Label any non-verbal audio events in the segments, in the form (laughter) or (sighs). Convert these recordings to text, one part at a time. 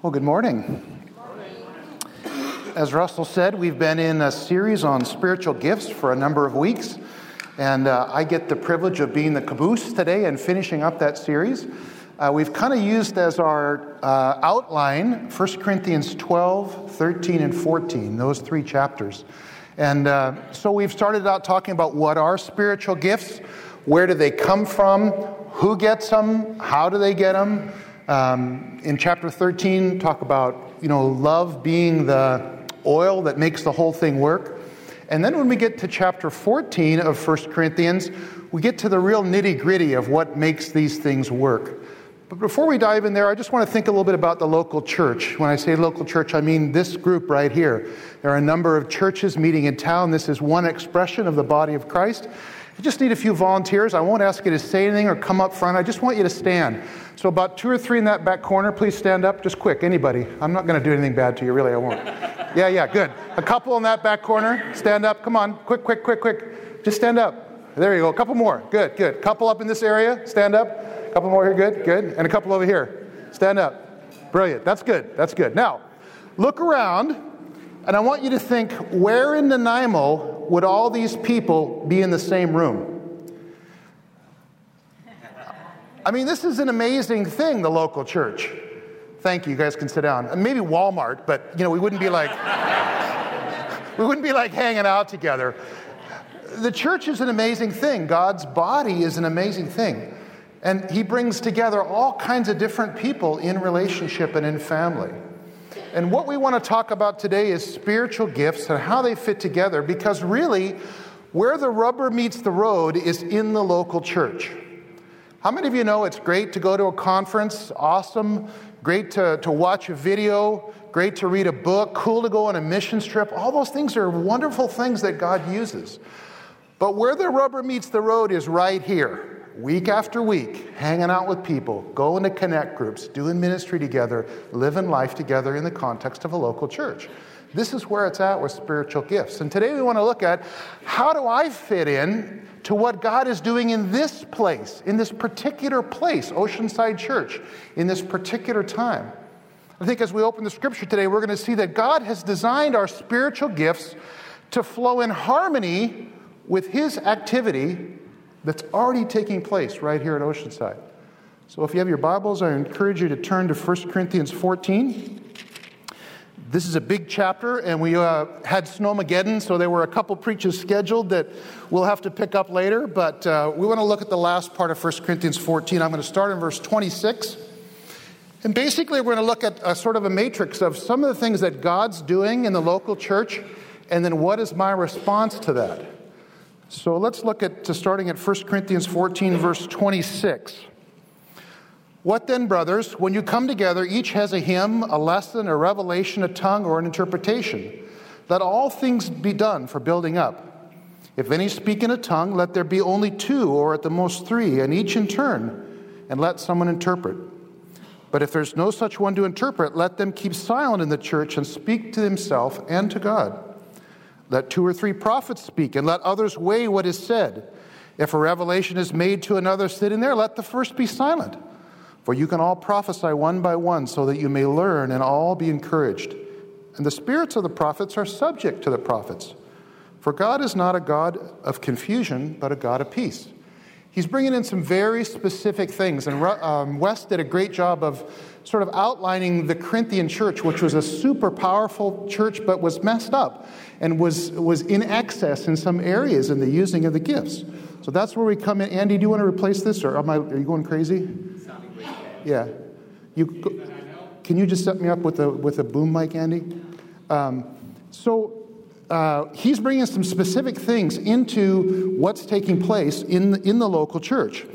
Well, good morning. As Russell said, we've been in a series on spiritual gifts for a number of weeks, and uh, I get the privilege of being the caboose today and finishing up that series. Uh, we've kind of used as our uh, outline 1 Corinthians 12, 13, and 14, those three chapters. And uh, so we've started out talking about what are spiritual gifts, where do they come from, who gets them, how do they get them. Um, in chapter 13, talk about you know love being the oil that makes the whole thing work. And then when we get to chapter 14 of 1 Corinthians, we get to the real nitty gritty of what makes these things work. But before we dive in there, I just want to think a little bit about the local church. When I say local church, I mean this group right here. There are a number of churches meeting in town. This is one expression of the body of Christ. I just need a few volunteers. I won't ask you to say anything or come up front. I just want you to stand. So, about two or three in that back corner, please stand up. Just quick, anybody. I'm not going to do anything bad to you, really, I won't. (laughs) Yeah, yeah, good. A couple in that back corner, stand up. Come on, quick, quick, quick, quick. Just stand up. There you go. A couple more. Good, good. Couple up in this area, stand up. A couple more here, good, good. And a couple over here. Stand up. Brilliant. That's good. That's good. Now, look around, and I want you to think where in Nanaimo would all these people be in the same room? I mean, this is an amazing thing, the local church. Thank you. You guys can sit down. Maybe Walmart, but you know, we wouldn't be like (laughs) we wouldn't be like hanging out together. The church is an amazing thing. God's body is an amazing thing. And he brings together all kinds of different people in relationship and in family. And what we want to talk about today is spiritual gifts and how they fit together because really where the rubber meets the road is in the local church. How many of you know it's great to go to a conference? Awesome. Great to, to watch a video. Great to read a book. Cool to go on a mission trip. All those things are wonderful things that God uses. But where the rubber meets the road is right here, week after week, hanging out with people, going to connect groups, doing ministry together, living life together in the context of a local church. This is where it's at with spiritual gifts. And today we want to look at how do I fit in to what God is doing in this place, in this particular place, Oceanside Church, in this particular time. I think as we open the scripture today, we're going to see that God has designed our spiritual gifts to flow in harmony with His activity that's already taking place right here at Oceanside. So if you have your Bibles, I encourage you to turn to 1 Corinthians 14. This is a big chapter, and we uh, had Snowmageddon, so there were a couple preaches scheduled that we'll have to pick up later. But uh, we want to look at the last part of 1 Corinthians 14. I'm going to start in verse 26. And basically, we're going to look at a sort of a matrix of some of the things that God's doing in the local church, and then what is my response to that. So let's look at starting at 1 Corinthians 14, verse 26. What then, brothers, when you come together, each has a hymn, a lesson, a revelation, a tongue, or an interpretation. Let all things be done for building up. If any speak in a tongue, let there be only two, or at the most three, and each in turn, and let someone interpret. But if there's no such one to interpret, let them keep silent in the church and speak to himself and to God. Let two or three prophets speak, and let others weigh what is said. If a revelation is made to another sitting there, let the first be silent. For you can all prophesy one by one, so that you may learn and all be encouraged. And the spirits of the prophets are subject to the prophets. For God is not a God of confusion, but a God of peace. He's bringing in some very specific things. And um, Wes did a great job of sort of outlining the Corinthian church, which was a super powerful church, but was messed up and was, was in excess in some areas in the using of the gifts. So that's where we come in. Andy, do you want to replace this, or am I, are you going crazy? Yeah. You, can you just set me up with a, with a boom mic, Andy? Um, so uh, he's bringing some specific things into what's taking place in the, in the local church.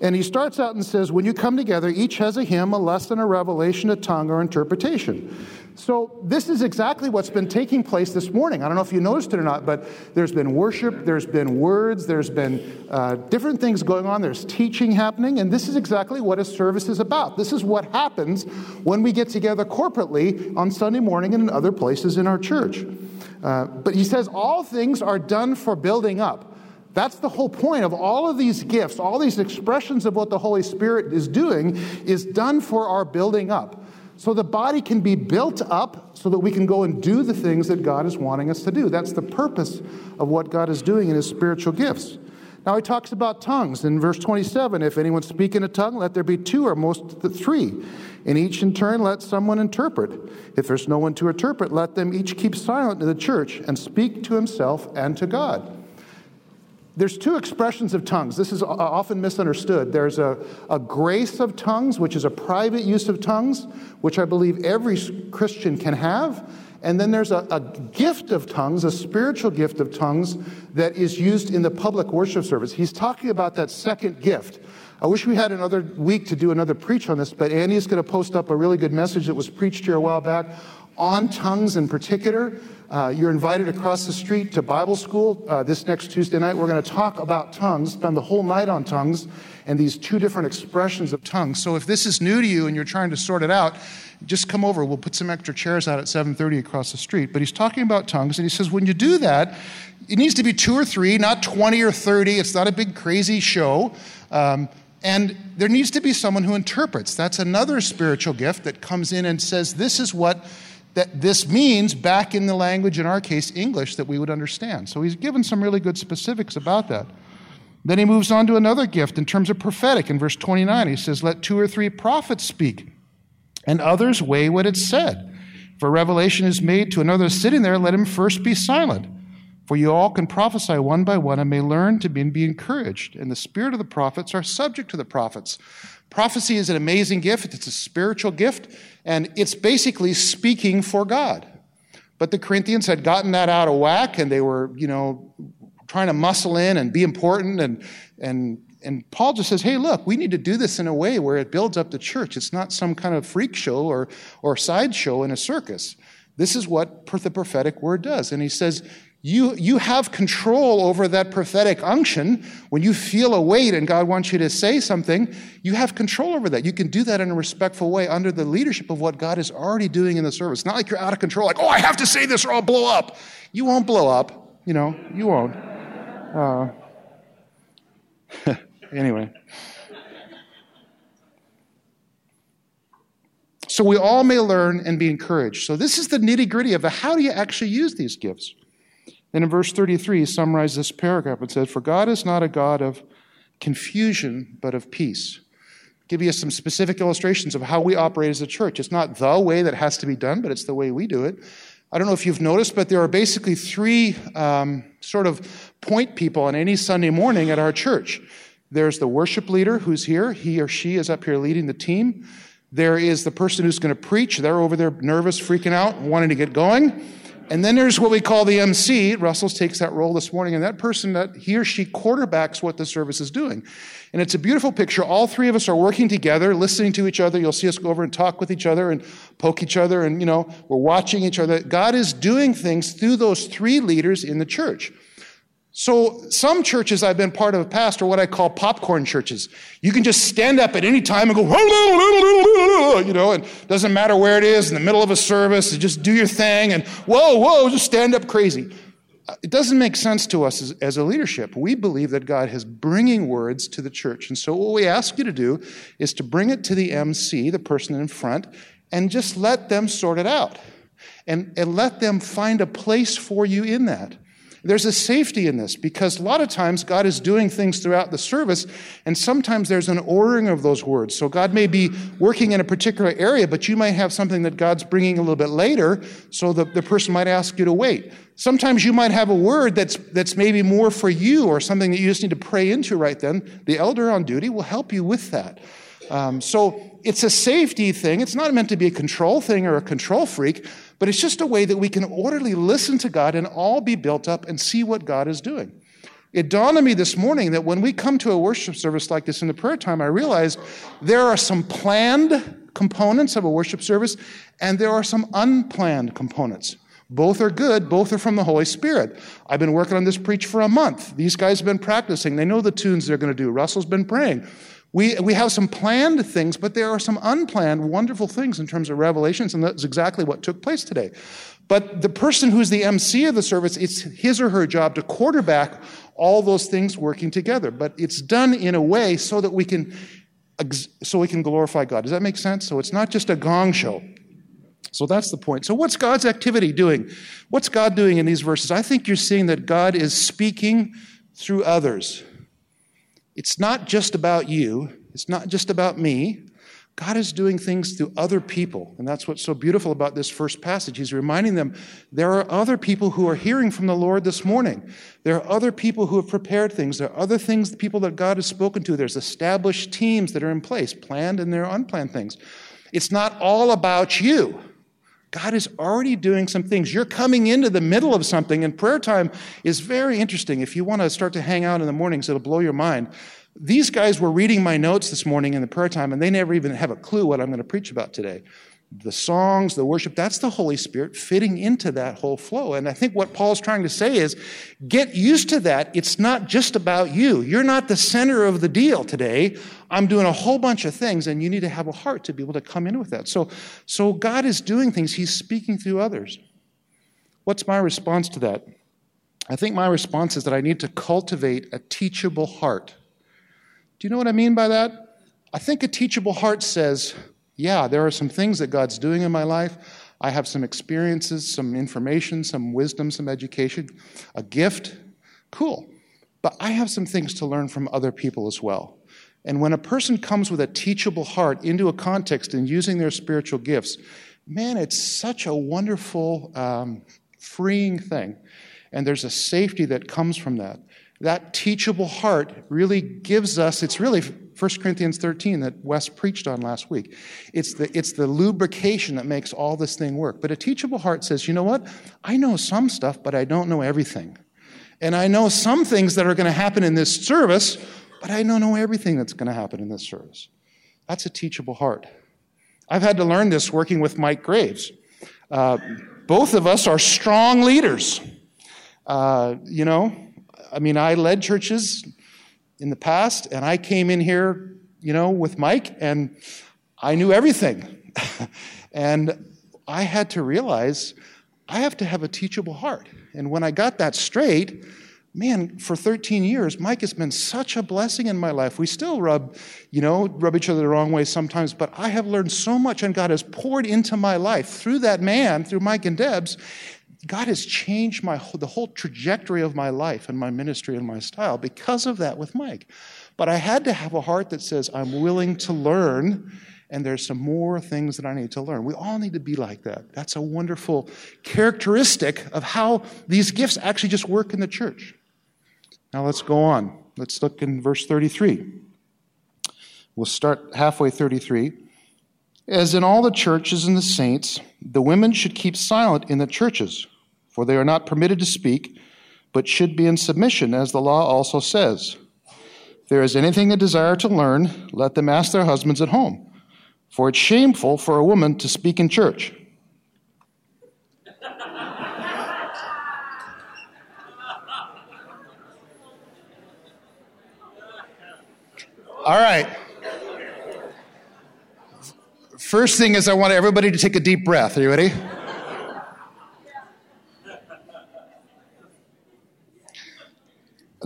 And he starts out and says, When you come together, each has a hymn, a lesson, a revelation, a tongue, or interpretation. So, this is exactly what's been taking place this morning. I don't know if you noticed it or not, but there's been worship, there's been words, there's been uh, different things going on, there's teaching happening, and this is exactly what a service is about. This is what happens when we get together corporately on Sunday morning and in other places in our church. Uh, but he says all things are done for building up. That's the whole point of all of these gifts, all these expressions of what the Holy Spirit is doing, is done for our building up. so the body can be built up so that we can go and do the things that God is wanting us to do. That's the purpose of what God is doing in his spiritual gifts. Now he talks about tongues in verse 27 if anyone speak in a tongue, let there be two or most three. In each in turn, let someone interpret. If there's no one to interpret, let them each keep silent in the church and speak to himself and to God. There's two expressions of tongues. This is uh, often misunderstood. There's a, a grace of tongues, which is a private use of tongues, which I believe every Christian can have. And then there's a, a, gift of tongues, a spiritual gift of tongues that is used in the public worship service. He's talking about that second gift. I wish we had another week to do another preach on this, but Andy is going to post up a really good message that was preached here a while back on tongues in particular. Uh, you're invited across the street to Bible school uh, this next Tuesday night. We're going to talk about tongues, spend the whole night on tongues and these two different expressions of tongues. So if this is new to you and you're trying to sort it out, just come over. We'll put some extra chairs out at 7:30 across the street. But he's talking about tongues, and he says when you do that, it needs to be two or three, not 20 or 30. It's not a big crazy show. Um, and there needs to be someone who interprets. That's another spiritual gift that comes in and says, This is what that this means back in the language, in our case, English, that we would understand. So he's given some really good specifics about that. Then he moves on to another gift in terms of prophetic. In verse 29, he says, Let two or three prophets speak, and others weigh what is said. For revelation is made to another sitting there, let him first be silent. For you all can prophesy one by one and may learn to be and be encouraged. And the spirit of the prophets are subject to the prophets. Prophecy is an amazing gift, it's a spiritual gift, and it's basically speaking for God. But the Corinthians had gotten that out of whack and they were, you know, trying to muscle in and be important and and and Paul just says, hey, look, we need to do this in a way where it builds up the church. It's not some kind of freak show or, or sideshow in a circus. This is what the prophetic word does. And he says, you, you have control over that prophetic unction. When you feel a weight and God wants you to say something, you have control over that. You can do that in a respectful way under the leadership of what God is already doing in the service. Not like you're out of control, like, oh, I have to say this or I'll blow up. You won't blow up. You know, you won't. Uh, (laughs) anyway. So we all may learn and be encouraged. So this is the nitty gritty of how do you actually use these gifts. Then in verse 33, he summarizes this paragraph and says, For God is not a God of confusion, but of peace. Give you some specific illustrations of how we operate as a church. It's not the way that has to be done, but it's the way we do it. I don't know if you've noticed, but there are basically three um, sort of point people on any Sunday morning at our church. There's the worship leader who's here. He or she is up here leading the team. There is the person who's going to preach. They're over there nervous, freaking out, wanting to get going. And then there's what we call the MC. Russell takes that role this morning, and that person that he or she quarterbacks what the service is doing. And it's a beautiful picture. All three of us are working together, listening to each other. You'll see us go over and talk with each other and poke each other, and you know, we're watching each other. God is doing things through those three leaders in the church. So some churches I've been part of past are what I call popcorn churches. You can just stand up at any time and go, (laughs) you know, and doesn't matter where it is, in the middle of a service, just do your thing and whoa, whoa, just stand up crazy. It doesn't make sense to us as, as a leadership. We believe that God is bringing words to the church. And so what we ask you to do is to bring it to the MC, the person in front, and just let them sort it out. And, and let them find a place for you in that. There's a safety in this because a lot of times God is doing things throughout the service, and sometimes there's an ordering of those words. So God may be working in a particular area, but you might have something that God's bringing a little bit later, so the, the person might ask you to wait. Sometimes you might have a word that's, that's maybe more for you or something that you just need to pray into right then. The elder on duty will help you with that. Um, so it's a safety thing. It's not meant to be a control thing or a control freak, but it's just a way that we can orderly listen to God and all be built up and see what God is doing. It dawned on me this morning that when we come to a worship service like this in the prayer time, I realized there are some planned components of a worship service and there are some unplanned components. Both are good, both are from the Holy Spirit. I've been working on this preach for a month. These guys have been practicing. They know the tunes they're going to do. Russell's been praying. We, we have some planned things, but there are some unplanned, wonderful things in terms of revelations, and that's exactly what took place today. But the person who's the MC of the service, it's his or her job to quarterback all those things working together. But it's done in a way so that we can so we can glorify God. Does that make sense? So it's not just a gong show. So that's the point. So, what's God's activity doing? What's God doing in these verses? I think you're seeing that God is speaking through others. It's not just about you, it's not just about me. God is doing things through other people. And that's what's so beautiful about this first passage. He's reminding them there are other people who are hearing from the Lord this morning. There are other people who have prepared things. There are other things, people that God has spoken to. There's established teams that are in place, planned and there are unplanned things. It's not all about you. God is already doing some things. You're coming into the middle of something, and prayer time is very interesting. If you want to start to hang out in the mornings, it'll blow your mind. These guys were reading my notes this morning in the prayer time, and they never even have a clue what I'm going to preach about today the songs, the worship, that's the Holy Spirit fitting into that whole flow. And I think what Paul's trying to say is get used to that. It's not just about you. You're not the center of the deal today. I'm doing a whole bunch of things, and you need to have a heart to be able to come in with that. So, so God is doing things, He's speaking through others. What's my response to that? I think my response is that I need to cultivate a teachable heart. Do you know what I mean by that? I think a teachable heart says, yeah, there are some things that God's doing in my life. I have some experiences, some information, some wisdom, some education, a gift. Cool. But I have some things to learn from other people as well. And when a person comes with a teachable heart into a context and using their spiritual gifts, man, it's such a wonderful, um, freeing thing. And there's a safety that comes from that. That teachable heart really gives us, it's really 1 Corinthians 13 that Wes preached on last week. It's the, it's the lubrication that makes all this thing work. But a teachable heart says, you know what? I know some stuff, but I don't know everything. And I know some things that are going to happen in this service, but I don't know everything that's going to happen in this service. That's a teachable heart. I've had to learn this working with Mike Graves. Uh, both of us are strong leaders. Uh, you know, I mean, I led churches in the past, and I came in here, you know, with Mike, and I knew everything. (laughs) and I had to realize I have to have a teachable heart. And when I got that straight, man, for 13 years, Mike has been such a blessing in my life. We still rub, you know, rub each other the wrong way sometimes, but I have learned so much, and God has poured into my life through that man, through Mike and Deb's, God has changed my, the whole trajectory of my life and my ministry and my style because of that with Mike. But I had to have a heart that says, I'm willing to learn, and there's some more things that I need to learn. We all need to be like that. That's a wonderful characteristic of how these gifts actually just work in the church. Now let's go on. Let's look in verse 33. We'll start halfway 33. As in all the churches and the saints, the women should keep silent in the churches for they are not permitted to speak, but should be in submission, as the law also says. If there is anything they desire to learn, let them ask their husbands at home, for it's shameful for a woman to speak in church. All right. First thing is, I want everybody to take a deep breath. Are you ready?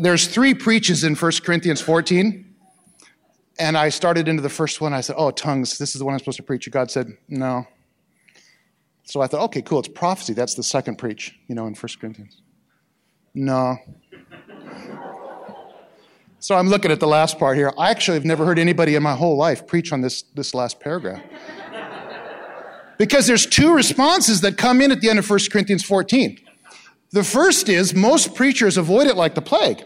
There's three preaches in 1 Corinthians 14. And I started into the first one. I said, Oh, tongues, this is the one I'm supposed to preach. God said, No. So I thought, okay, cool, it's prophecy. That's the second preach, you know, in 1 Corinthians. No. So I'm looking at the last part here. I actually have never heard anybody in my whole life preach on this, this last paragraph. because there's two responses that come in at the end of 1 Corinthians 14. The first is most preachers avoid it like the plague.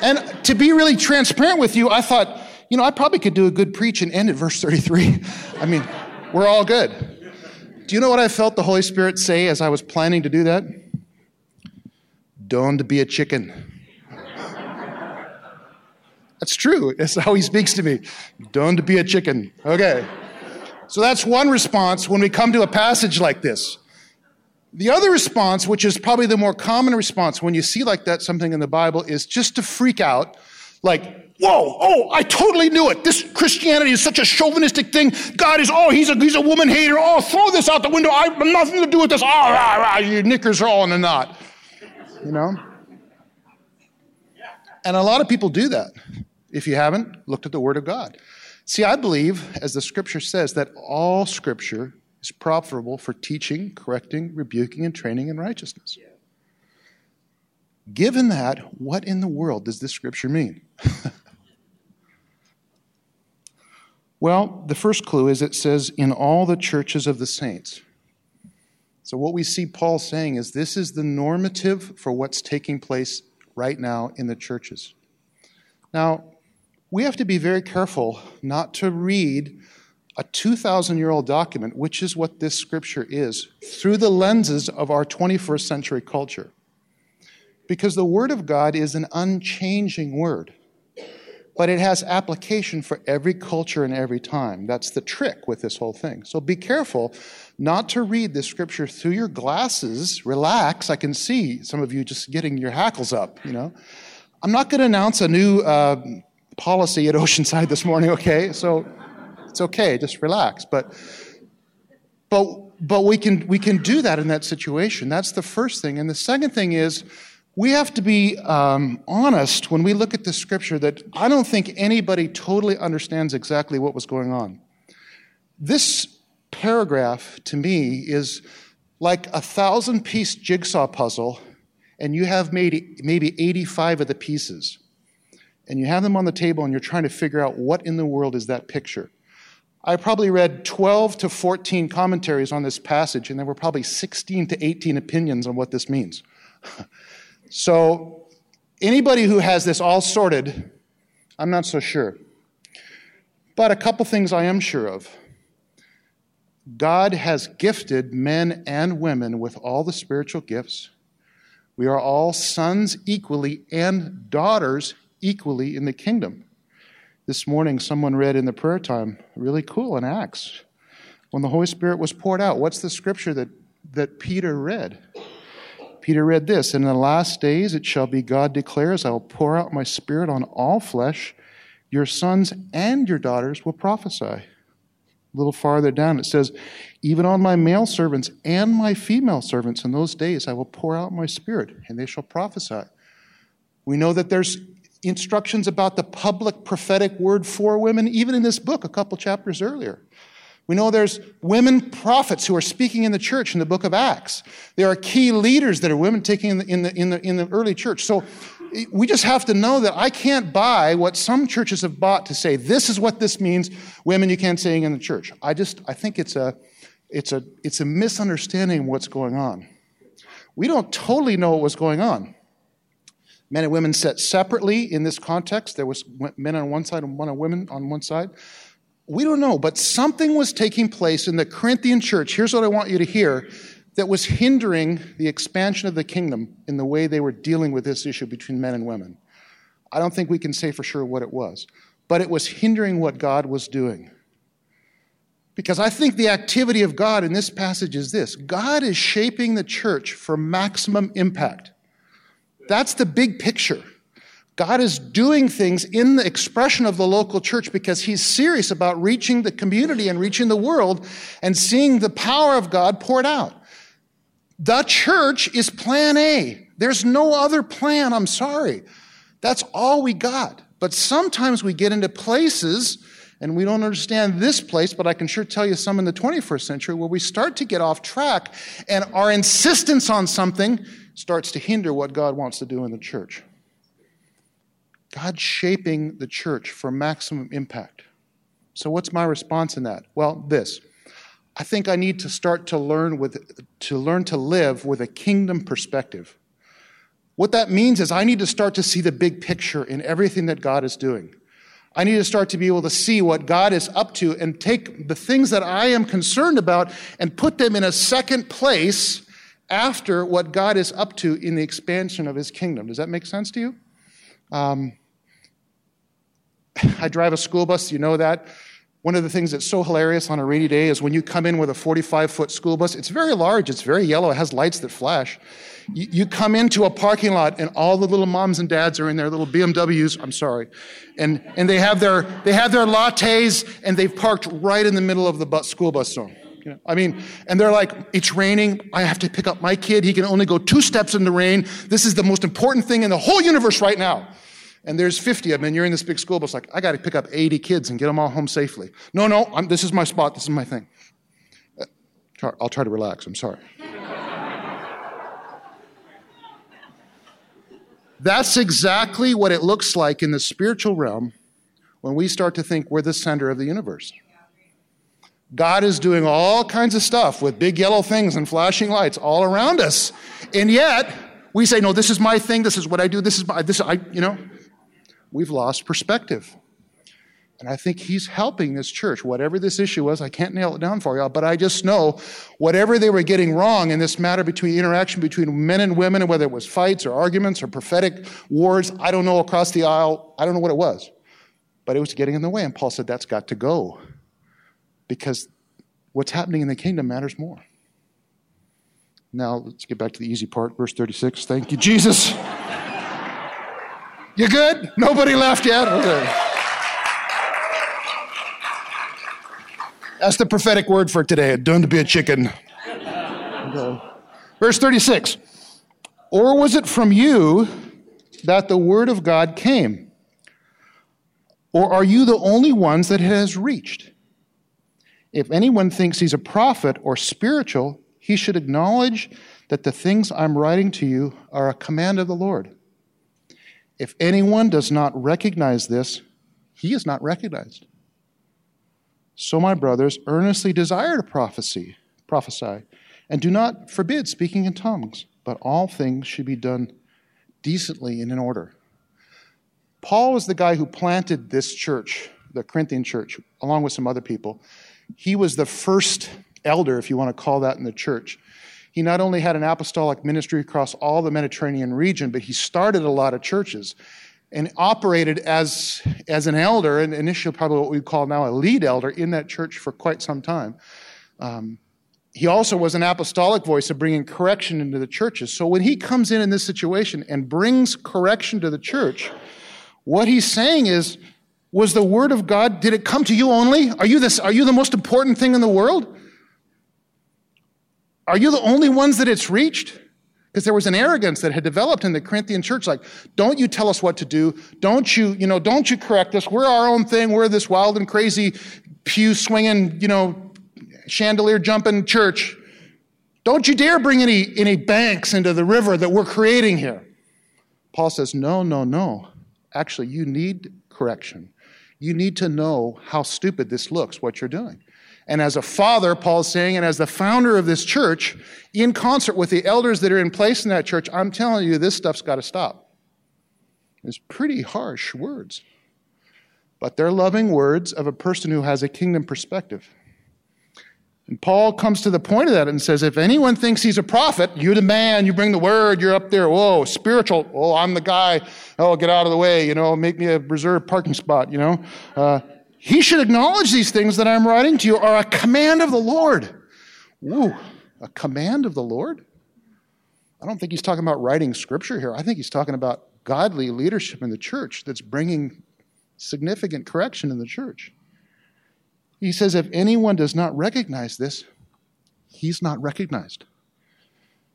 And to be really transparent with you, I thought, you know, I probably could do a good preach and end at verse 33. (laughs) I mean, we're all good. Do you know what I felt the Holy Spirit say as I was planning to do that? Don't be a chicken. That's true. That's how he speaks to me. Don't be a chicken. Okay. So that's one response when we come to a passage like this. The other response, which is probably the more common response when you see like that something in the Bible, is just to freak out, like, whoa, oh, I totally knew it. This Christianity is such a chauvinistic thing. God is, oh, he's a, he's a woman hater. Oh, throw this out the window. I have nothing to do with this. Oh, rah, rah, your knickers are all in a knot. You know? And a lot of people do that. If you haven't, looked at the Word of God. See, I believe, as the scripture says, that all scripture is profitable for teaching, correcting, rebuking, and training in righteousness. Yeah. Given that, what in the world does this scripture mean? (laughs) well, the first clue is it says, in all the churches of the saints. So, what we see Paul saying is this is the normative for what's taking place right now in the churches. Now, we have to be very careful not to read a 2,000 year old document, which is what this scripture is, through the lenses of our 21st century culture. Because the Word of God is an unchanging Word, but it has application for every culture and every time. That's the trick with this whole thing. So be careful not to read this scripture through your glasses. Relax. I can see some of you just getting your hackles up, you know. I'm not going to announce a new uh, policy at Oceanside this morning, okay? So it's okay, just relax. But, but, but we, can, we can do that in that situation. That's the first thing. And the second thing is, we have to be um, honest when we look at the scripture that I don't think anybody totally understands exactly what was going on. This paragraph to me is like a thousand piece jigsaw puzzle, and you have made maybe 85 of the pieces. And you have them on the table, and you're trying to figure out what in the world is that picture. I probably read 12 to 14 commentaries on this passage, and there were probably 16 to 18 opinions on what this means. (laughs) So, anybody who has this all sorted, I'm not so sure. But a couple things I am sure of. God has gifted men and women with all the spiritual gifts. We are all sons equally and daughters equally in the kingdom. This morning, someone read in the prayer time, really cool in Acts, when the Holy Spirit was poured out. What's the scripture that, that Peter read? Peter read this In the last days it shall be, God declares, I will pour out my spirit on all flesh. Your sons and your daughters will prophesy. A little farther down it says, Even on my male servants and my female servants in those days I will pour out my spirit, and they shall prophesy. We know that there's instructions about the public prophetic word for women, even in this book a couple chapters earlier. We know there's women prophets who are speaking in the church in the book of Acts. There are key leaders that are women taking in the, in the, in the, in the early church. So we just have to know that I can't buy what some churches have bought to say, this is what this means, women you can't sing in the church. I just, I think it's a, it's a, it's a misunderstanding of what's going on. We don't totally know what was going on. Men and women sat separately in this context. There was men on one side and one on women on one side. We don't know, but something was taking place in the Corinthian church. Here's what I want you to hear that was hindering the expansion of the kingdom in the way they were dealing with this issue between men and women. I don't think we can say for sure what it was, but it was hindering what God was doing. Because I think the activity of God in this passage is this God is shaping the church for maximum impact. That's the big picture. God is doing things in the expression of the local church because he's serious about reaching the community and reaching the world and seeing the power of God poured out. The church is plan A. There's no other plan. I'm sorry. That's all we got. But sometimes we get into places and we don't understand this place, but I can sure tell you some in the 21st century where we start to get off track and our insistence on something starts to hinder what God wants to do in the church. God's shaping the church for maximum impact. So, what's my response in that? Well, this. I think I need to start to learn with to learn to live with a kingdom perspective. What that means is I need to start to see the big picture in everything that God is doing. I need to start to be able to see what God is up to and take the things that I am concerned about and put them in a second place after what God is up to in the expansion of his kingdom. Does that make sense to you? Um, (sighs) I drive a school bus, you know that. One of the things that's so hilarious on a rainy day is when you come in with a 45 foot school bus. It's very large, it's very yellow, it has lights that flash. You, you, come into a parking lot and all the little moms and dads are in their little BMWs, I'm sorry, and, and they, have their, they have their lattes and they've parked right in the middle of the bus, school bus zone. I mean, and they're like, it's raining. I have to pick up my kid. He can only go two steps in the rain. This is the most important thing in the whole universe right now. and there's 50 of them, and you're in this big school bus, like, I got to pick up 80 kids and get them all home safely. No, no, I'm, this is my spot, this is my thing. Uh, I'll try to relax, I'm sorry. That's exactly what it looks like in the spiritual realm when we start to think we're the center of the universe. God is doing all kinds of stuff with big yellow things and flashing lights all around us. And yet, we say, no, this is my thing. This is what I do. This is my, this, I, you know, we've lost perspective. And I think he's helping this church. Whatever this issue was, I can't nail it down for y'all, but I just know whatever they were getting wrong in this matter between interaction between men and women, and whether it was fights or arguments or prophetic wars, I don't know across the aisle, I don't know what it was. But it was getting in the way. And Paul said, that's got to go. Because what's happening in the kingdom matters more. Now, let's get back to the easy part, verse 36. Thank you, Jesus. You good? Nobody left yet? Okay. That's the prophetic word for today. Don't be a chicken. Okay. Verse 36 Or was it from you that the word of God came? Or are you the only ones that it has reached? If anyone thinks he's a prophet or spiritual, he should acknowledge that the things I'm writing to you are a command of the Lord. If anyone does not recognize this, he is not recognized. So, my brothers, earnestly desire to prophecy, prophesy, and do not forbid speaking in tongues, but all things should be done decently and in order. Paul was the guy who planted this church, the Corinthian church, along with some other people. He was the first elder, if you want to call that, in the church. He not only had an apostolic ministry across all the Mediterranean region, but he started a lot of churches and operated as, as an elder, and initially probably what we call now a lead elder in that church for quite some time. Um, he also was an apostolic voice of bringing correction into the churches. So when he comes in in this situation and brings correction to the church, what he's saying is, was the word of God, did it come to you only? Are you, this, are you the most important thing in the world? Are you the only ones that it's reached? Because there was an arrogance that had developed in the Corinthian church, like, don't you tell us what to do. Don't you, you know, don't you correct us. We're our own thing. We're this wild and crazy pew swinging, you know, chandelier jumping church. Don't you dare bring any, any banks into the river that we're creating here. Paul says, no, no, no. Actually, you need correction. You need to know how stupid this looks, what you're doing. And as a father, Paul's saying, and as the founder of this church, in concert with the elders that are in place in that church, I'm telling you, this stuff's got to stop. It's pretty harsh words. But they're loving words of a person who has a kingdom perspective. And Paul comes to the point of that and says, if anyone thinks he's a prophet, you're the man, you bring the word, you're up there, whoa, spiritual, oh, I'm the guy, oh, get out of the way, you know, make me a reserved parking spot, you know. Uh, he should acknowledge these things that I'm writing to you are a command of the Lord. Ooh, a command of the Lord? I don't think he's talking about writing scripture here. I think he's talking about godly leadership in the church that's bringing significant correction in the church. He says, if anyone does not recognize this, he's not recognized.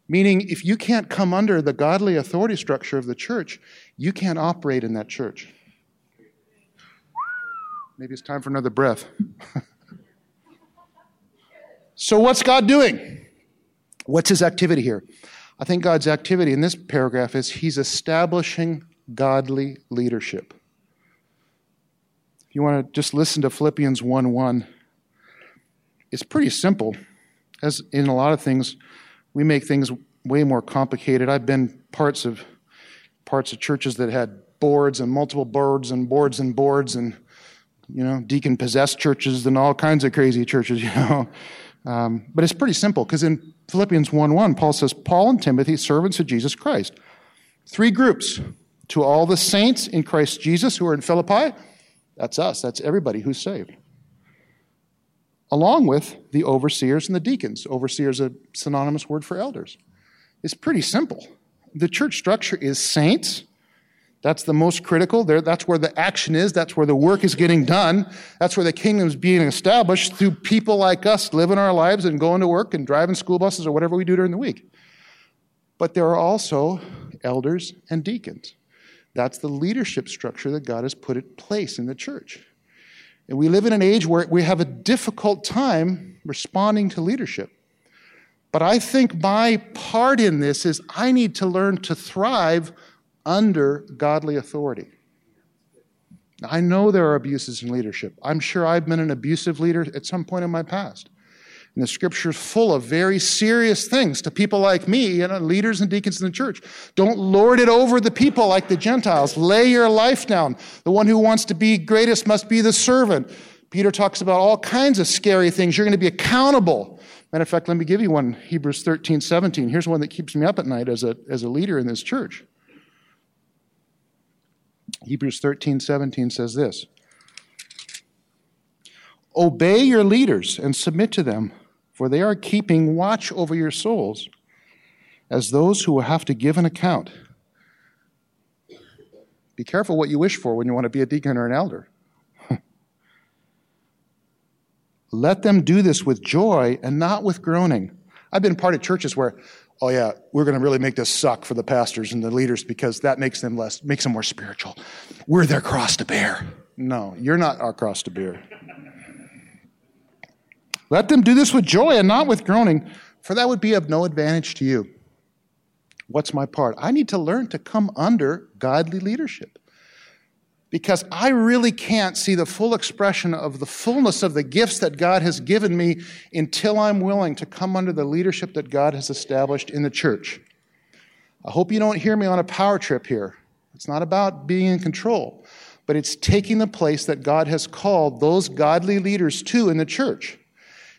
Meaning, if you can't come under the godly authority structure of the church, you can't operate in that church. Maybe it's time for another breath. (laughs) so, what's God doing? What's his activity here? I think God's activity in this paragraph is he's establishing godly leadership. You want to just listen to Philippians 1 1, it's pretty simple. As in a lot of things, we make things way more complicated. I've been parts of parts of churches that had boards and multiple boards and boards and boards and you know, deacon possessed churches and all kinds of crazy churches, (laughs) you know. Um, but it's pretty simple because in Philippians 1 1, Paul says, Paul and Timothy, servants of Jesus Christ. Three groups. To all the saints in Christ Jesus who are in Philippi, that's us, that's everybody who's saved. Along with the overseers and the deacons. Overseers a synonymous word for elders. It's pretty simple. The church structure is saints that's the most critical. There, that's where the action is. That's where the work is getting done. That's where the kingdom is being established through people like us living our lives and going to work and driving school buses or whatever we do during the week. But there are also elders and deacons. That's the leadership structure that God has put in place in the church. And we live in an age where we have a difficult time responding to leadership. But I think my part in this is I need to learn to thrive under godly authority. I know there are abuses in leadership. I'm sure I've been an abusive leader at some point in my past. And the scripture is full of very serious things to people like me, you know, leaders and deacons in the church. Don't lord it over the people like the Gentiles. Lay your life down. The one who wants to be greatest must be the servant. Peter talks about all kinds of scary things. You're going to be accountable. Matter of fact, let me give you one Hebrews 13, 17. Here's one that keeps me up at night as a, as a leader in this church. Hebrews 13, 17 says this Obey your leaders and submit to them for they are keeping watch over your souls as those who will have to give an account. Be careful what you wish for when you want to be a deacon or an elder. (laughs) Let them do this with joy and not with groaning. I've been part of churches where, oh yeah, we're going to really make this suck for the pastors and the leaders because that makes them less, makes them more spiritual. We're their cross to bear. No, you're not our cross to bear. Let them do this with joy and not with groaning, for that would be of no advantage to you. What's my part? I need to learn to come under godly leadership because I really can't see the full expression of the fullness of the gifts that God has given me until I'm willing to come under the leadership that God has established in the church. I hope you don't hear me on a power trip here. It's not about being in control, but it's taking the place that God has called those godly leaders to in the church.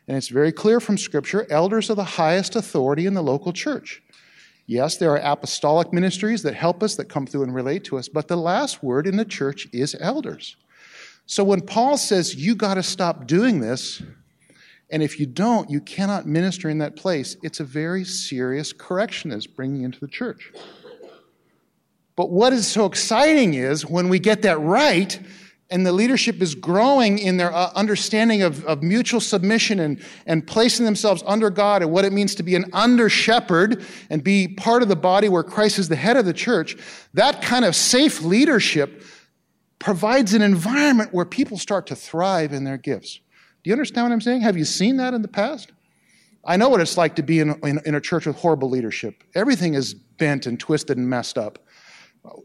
And it's very clear from Scripture elders are the highest authority in the local church. Yes, there are apostolic ministries that help us, that come through and relate to us, but the last word in the church is elders. So when Paul says, you got to stop doing this, and if you don't, you cannot minister in that place, it's a very serious correction that's bringing into the church. But what is so exciting is when we get that right, and the leadership is growing in their uh, understanding of, of mutual submission and, and placing themselves under God and what it means to be an under shepherd and be part of the body where Christ is the head of the church, that kind of safe leadership provides an environment where people start to thrive in their gifts. Do you understand what I'm saying? Have you seen that in the past? I know what it's like to be in, in, in a church with horrible leadership. Everything is bent and twisted and messed up.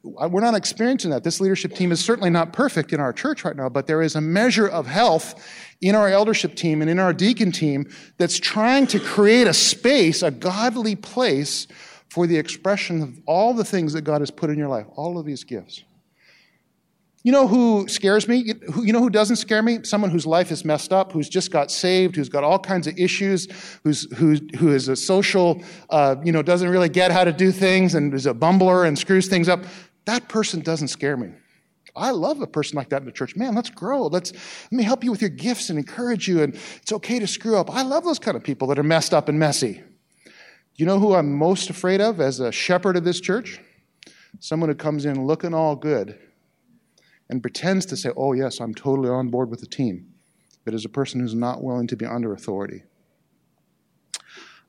We're not experiencing that. This leadership team is certainly not perfect in our church right now, but there is a measure of health in our eldership team and in our deacon team that's trying to create a space, a godly place for the expression of all the things that God has put in your life, all of these gifts. You know who scares me? You know who doesn't scare me? Someone whose life is messed up, who's just got saved, who's got all kinds of issues, who's, who, who is a social, uh, you know, doesn't really get how to do things and is a bumbler and screws things up. That person doesn't scare me. I love a person like that in the church. Man, let's grow. Let's, let me help you with your gifts and encourage you. And it's okay to screw up. I love those kind of people that are messed up and messy. You know who I'm most afraid of as a shepherd of this church? Someone who comes in looking all good and pretends to say, oh, yes, I'm totally on board with the team, but is a person who's not willing to be under authority.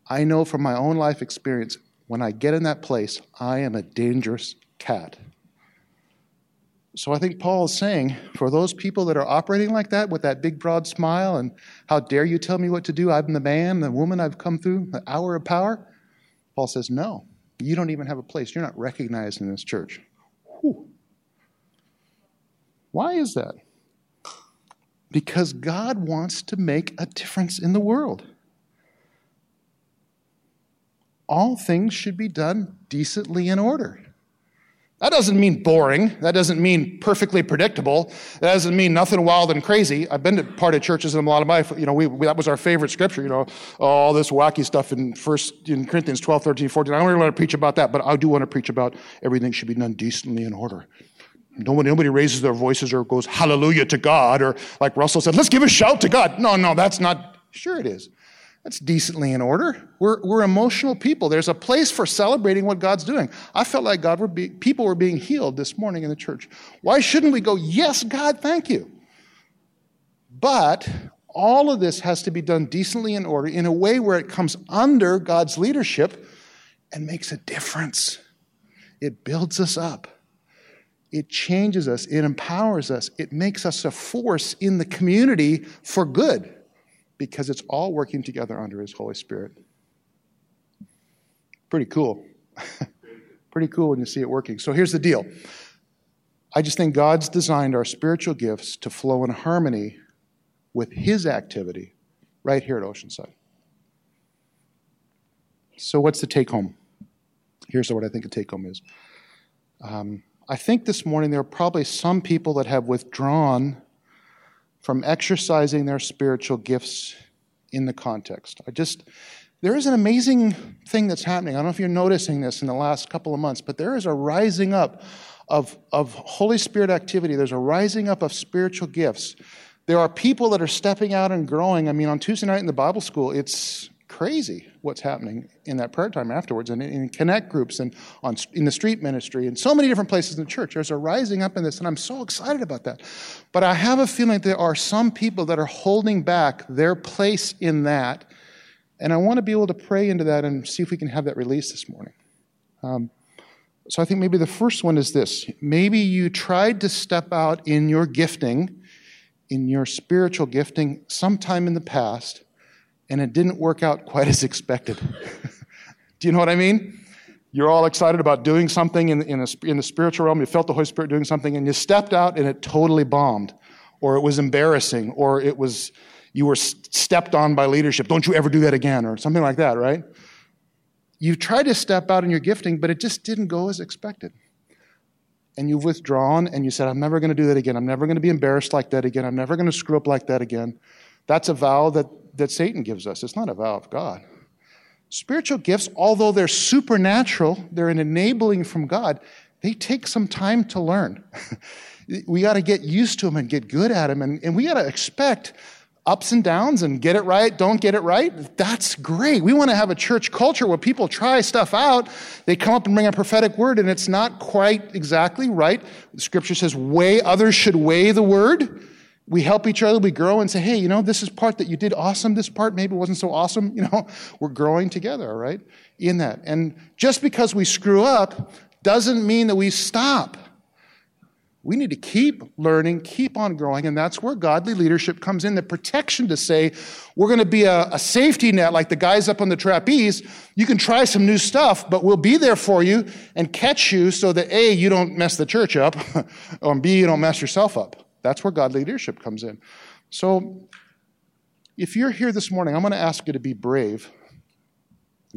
I know from my own life experience, when I get in that place, I am a dangerous cat. So I think Paul is saying, for those people that are operating like that with that big broad smile and how dare you tell me what to do? I'm the man, the woman I've come through, the hour of power. Paul says, no, you don't even have a place. You're not recognized in this church. Why is that? Because God wants to make a difference in the world. All things should be done decently in order. That doesn't mean boring. That doesn't mean perfectly predictable. That doesn't mean nothing wild and crazy. I've been to part of churches in a lot of my, you know, we, we, that was our favorite scripture, you know, all this wacky stuff in First in Corinthians 12, 13, 14. I don't really want to preach about that, but I do want to preach about everything should be done decently in order. Nobody, nobody raises their voices or goes hallelujah to God or like Russell said, let's give a shout to God. No, no, that's not, sure it is. That's decently in order. We're, we're emotional people. There's a place for celebrating what God's doing. I felt like God were be, people were being healed this morning in the church. Why shouldn't we go, yes, God, thank you? But all of this has to be done decently in order in a way where it comes under God's leadership and makes a difference. It builds us up. It changes us, it empowers us, it makes us a force in the community for good because it's all working together under His Holy Spirit. Pretty cool. (laughs) Pretty cool when you see it working. So here's the deal I just think God's designed our spiritual gifts to flow in harmony with His activity right here at Oceanside. So, what's the take home? Here's what I think the take home is. Um, I think this morning there are probably some people that have withdrawn from exercising their spiritual gifts in the context. I just, there is an amazing thing that's happening. I don't know if you're noticing this in the last couple of months, but there is a rising up of, of Holy Spirit activity. There's a rising up of spiritual gifts. There are people that are stepping out and growing. I mean, on Tuesday night in the Bible school, it's crazy what's happening in that prayer time afterwards and in connect groups and on, in the street ministry and so many different places in the church. There's a rising up in this, and I'm so excited about that. But I have a feeling there are some people that are holding back their place in that, and I want to be able to pray into that and see if we can have that release this morning. Um, so I think maybe the first one is this maybe you tried to step out in your gifting, in your spiritual gifting, sometime in the past, and it didn't work out quite as expected. (laughs) Do you know what I mean? You're all excited about doing something in, in, a, in the spiritual realm. You felt the Holy Spirit doing something, and you stepped out and it totally bombed, or it was embarrassing, or it was you were stepped on by leadership. Don't you ever do that again, or something like that, right? You tried to step out in your gifting, but it just didn't go as expected. And you've withdrawn and you said, I'm never going to do that again. I'm never going to be embarrassed like that again. I'm never going to screw up like that again. That's a vow that, that Satan gives us. It's not a vow of God. Spiritual gifts, although they're supernatural, they're an enabling from God, they take some time to learn. (laughs) we got to get used to them and get good at them. And, and we got to expect ups and downs and get it right, don't get it right, that's great. We want to have a church culture where people try stuff out. They come up and bring a prophetic word and it's not quite exactly right. The scripture says, weigh, others should weigh the word. We help each other, we grow and say, hey, you know, this is part that you did awesome. This part maybe wasn't so awesome. (laughs) You know, we're growing together, right? in that. And just because we screw up doesn't mean that we stop. We need to keep learning, keep on growing, and that's where godly leadership comes in the protection to say, we're going to be a, a, safety net like the guys up on the trapeze. You can try some new stuff, but we'll be there for you and catch you so that A, you don't mess the church up, (laughs) or B, you don't mess yourself up. That's where godly leadership comes in. So, if you're here this morning, I'm going to ask you to be brave.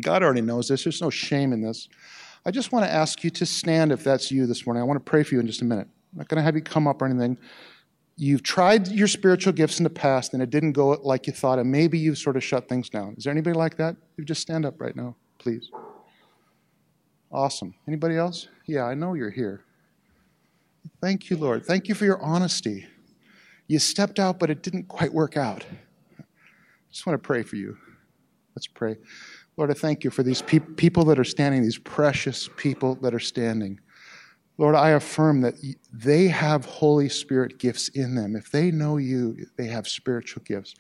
God already knows this, there's no shame in this. I just want to ask you to stand if that's you this morning. I want to pray for you in just a minute. I'm not going to have you come up or anything. You've tried your spiritual gifts in the past and it didn't go like you thought, and maybe you've sort of shut things down. Is there anybody like that? You just stand up right now, please. Awesome. Anybody else? Yeah, I know you're here. Thank you, Lord. Thank you for your honesty. You stepped out, but it didn't quite work out. I just want to pray for you. Let's pray. Lord, I thank you for these pe- people that are standing, these precious people that are standing. Lord, I affirm that they have Holy Spirit gifts in them. If they know you, they have spiritual gifts.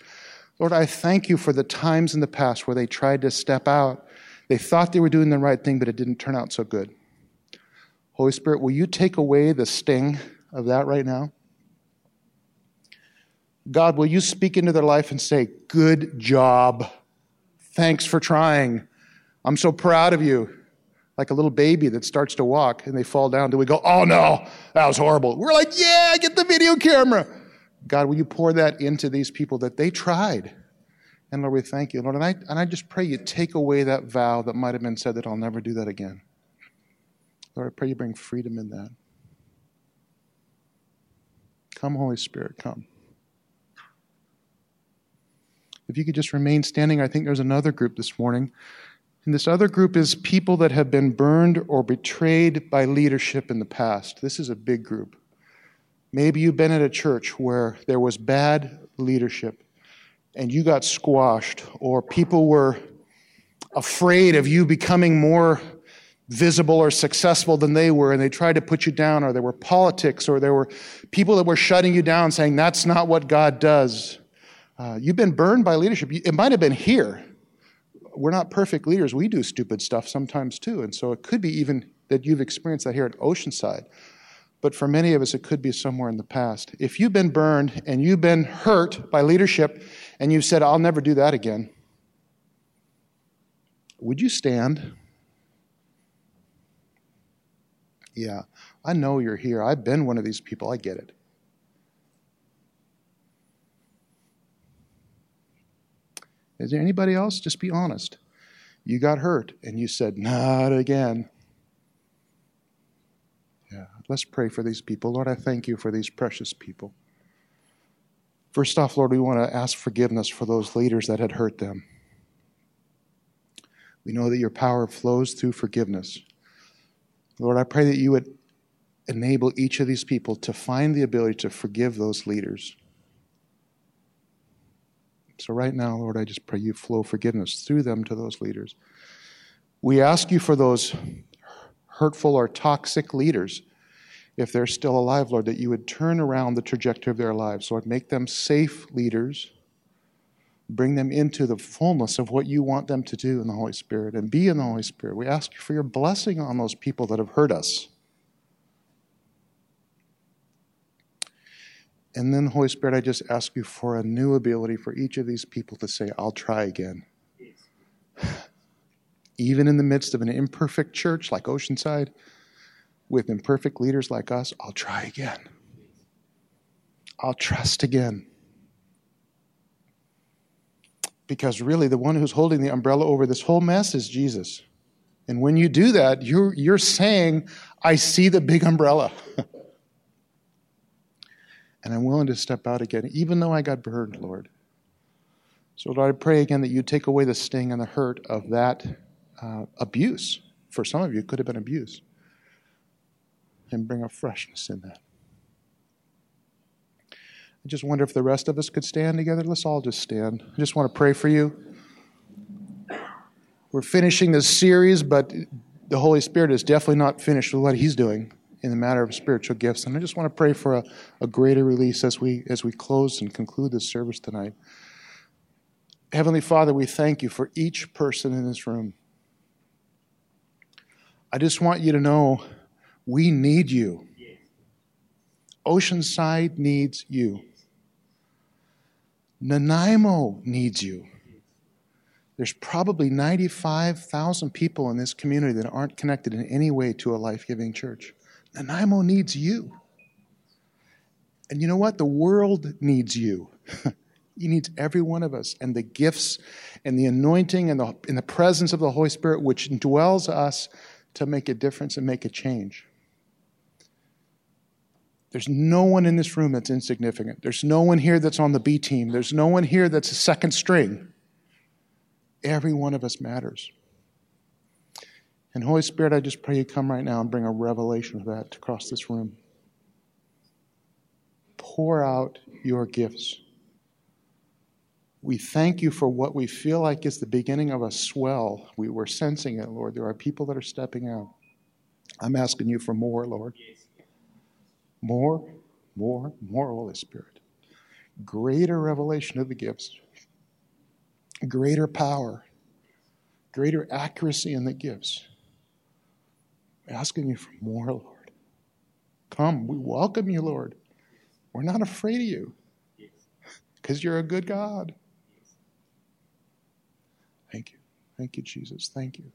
Lord, I thank you for the times in the past where they tried to step out. They thought they were doing the right thing, but it didn't turn out so good. Holy Spirit, will you take away the sting of that right now? God, will you speak into their life and say, Good job. Thanks for trying. I'm so proud of you like a little baby that starts to walk and they fall down. Do we go, oh no, that was horrible? We're like, yeah, get the video camera. God, will you pour that into these people that they tried? And Lord, we thank you, Lord. And I, and I just pray you take away that vow that might have been said that I'll never do that again. Lord, I pray you bring freedom in that. Come, Holy Spirit, come. If you could just remain standing, I think there's another group this morning and this other group is people that have been burned or betrayed by leadership in the past. This is a big group. Maybe you've been at a church where there was bad leadership and you got squashed, or people were afraid of you becoming more visible or successful than they were, and they tried to put you down, or there were politics, or there were people that were shutting you down saying, That's not what God does. Uh, you've been burned by leadership. It might have been here we're not perfect leaders. We do stupid stuff sometimes too. And so it could be even that you've experienced that here at Oceanside. but for many of us, it could be somewhere in the past. If you've been burned and you've been hurt by leadership and you've said, I'll never do that again, would you stand? Yeah, I know you're here. I've been one of these people. I get it. Is there anybody else? Just be honest. You got hurt and you said, Not again. Yeah, let's pray for these people. Lord, I thank you for these precious people. First off, Lord, we want to ask forgiveness for those leaders that had hurt them. We know that your power flows through forgiveness. Lord, I pray that you would enable each of these people to find the ability to forgive those leaders. So, right now, Lord, I just pray you flow forgiveness through them to those leaders. We ask you for those hurtful or toxic leaders, if they're still alive, Lord, that you would turn around the trajectory of their lives. Lord, make them safe leaders. Bring them into the fullness of what you want them to do in the Holy Spirit and be in the Holy Spirit. We ask you for your blessing on those people that have hurt us. And then, Holy Spirit, I just ask you for a new ability for each of these people to say, I'll try again. (sighs) Even in the midst of an imperfect church like Oceanside, with imperfect leaders like us, I'll try again. I'll trust again. Because really, the one who's holding the umbrella over this whole mess is Jesus. And when you do that, you're, you're saying, I see the big umbrella. (laughs) and I'm willing to step out again, even though I got burned, Lord. So, Lord, I pray again that you take away the sting and the hurt of that uh, abuse. For some of you, it could have been abuse. And bring a freshness in that. I just wonder if the rest of us could stand together. Let's all just stand. I just want to pray for you. We're finishing this series, but the Holy Spirit is definitely not finished with what He's doing in the matter of spiritual gifts. And I just want to pray for a, a greater release as we as we close and conclude this service tonight. Heavenly Father, we thank you for each person in this room. I just want you to know we need you. Oceanside needs you. Nanaimo needs you. There's probably 95,000 people in this community that aren't connected in any way to a life giving church. Nanaimo needs you. And you know what? The world needs you. (laughs) he needs every one of us. And the gifts and the anointing and the, and the presence of the Holy Spirit, which indwells us to make a difference and make a change. There's no one in this room that's insignificant. There's no one here that's on the B team. There's no one here that's a second string. Every one of us matters. And Holy Spirit, I just pray you come right now and bring a revelation of that across this room. Pour out your gifts. We thank you for what we feel like is the beginning of a swell. We were sensing it, Lord. There are people that are stepping out. I'm asking you for more, Lord. More, more, more, Holy Spirit. Greater revelation of the gifts, greater power, greater accuracy in the gifts asking you for more, Lord. Come, we welcome you, Lord. We're not afraid of you because you're a good God. Thank you. Thank you, Jesus. Thank you.